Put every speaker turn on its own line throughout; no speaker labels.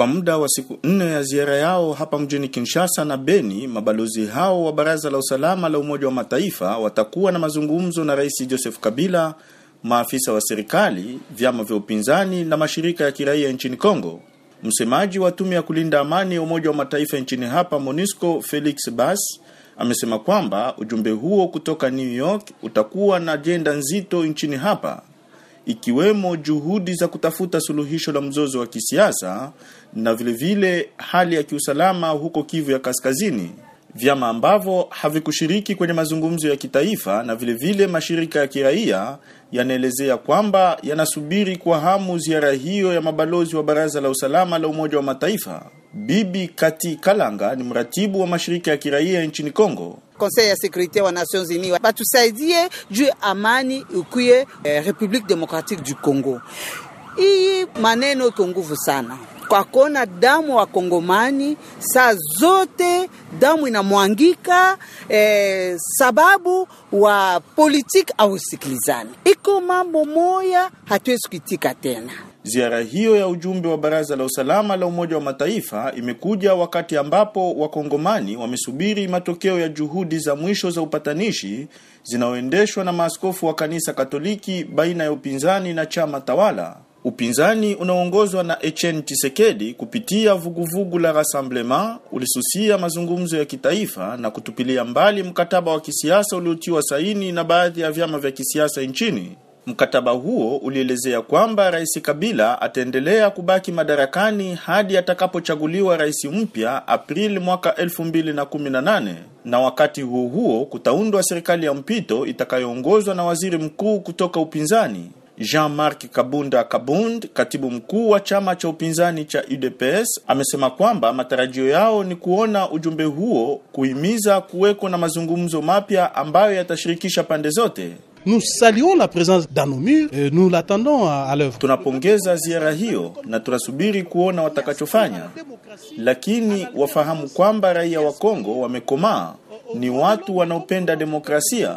Kwa muda wa siku nne ya ziara yao hapa mjini Kinshasa na Beni, mabalozi hao wa Baraza la Usalama la Umoja wa Mataifa watakuwa na mazungumzo na Rais Joseph Kabila, maafisa wa serikali, vyama vya upinzani na mashirika ya kiraia nchini Kongo. Msemaji wa tume ya kulinda amani ya Umoja wa Mataifa nchini hapa MONUSCO, Felix Bas amesema kwamba ujumbe huo kutoka New York utakuwa na ajenda nzito nchini hapa ikiwemo juhudi za kutafuta suluhisho la mzozo wa kisiasa na vilevile vile hali ya kiusalama huko Kivu ya Kaskazini. Vyama ambavyo havikushiriki kwenye mazungumzo ya kitaifa na vilevile vile mashirika ya kiraia yanaelezea kwamba yanasubiri kwa hamu ziara hiyo ya mabalozi wa Baraza la Usalama la Umoja wa Mataifa. Bibi Kati Kalanga ni mratibu wa mashirika ya kiraia nchini Kongo.
Conseil ya Securite wa Nations Unies batusaidie juu amani ukuye eh, Republique Democratique du Congo. Hii maneno iko nguvu sana kwa kona damu wa Kongomani saa zote damu inamwangika eh, sababu wa politiki au sikilizani. Iko mambo moya hatuwezi kuitika tena.
Ziara hiyo ya ujumbe wa Baraza la Usalama la Umoja wa Mataifa imekuja wakati ambapo Wakongomani wamesubiri matokeo ya juhudi za mwisho za upatanishi zinaoendeshwa na maaskofu wa kanisa Katoliki baina ya upinzani na chama tawala. Upinzani unaoongozwa na Etienne Tshisekedi kupitia vuguvugu vugu la Rassemblement ulisusia mazungumzo ya kitaifa na kutupilia mbali mkataba wa kisiasa uliotiwa saini na baadhi ya vyama vya kisiasa nchini. Mkataba huo ulielezea kwamba Rais Kabila ataendelea kubaki madarakani hadi atakapochaguliwa rais mpya Aprili mwaka 2018 na wakati huo huo kutaundwa serikali ya mpito itakayoongozwa na waziri mkuu kutoka upinzani. Jean-Marc Kabunda Kabund, katibu mkuu wa chama cha upinzani cha UDPS, amesema kwamba matarajio yao ni kuona ujumbe huo kuhimiza kuweko na mazungumzo mapya ambayo yatashirikisha pande zote.
Nous saluons la présence d'Anomir et nous l'attendons à l'œuvre.
Tunapongeza ziara hiyo na tunasubiri kuona watakachofanya, lakini wafahamu kwamba raia wa Kongo wamekomaa, ni watu wanaopenda demokrasia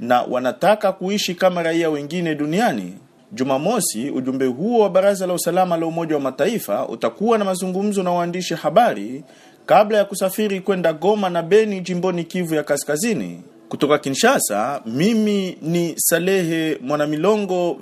na wanataka kuishi kama raia wengine duniani. Jumamosi, ujumbe huo wa Baraza la Usalama la Umoja wa Mataifa utakuwa na mazungumzo na waandishi habari kabla ya kusafiri kwenda Goma na Beni jimboni Kivu ya Kaskazini. Kutoka Kinshasa, mimi ni Salehe Mwanamilongo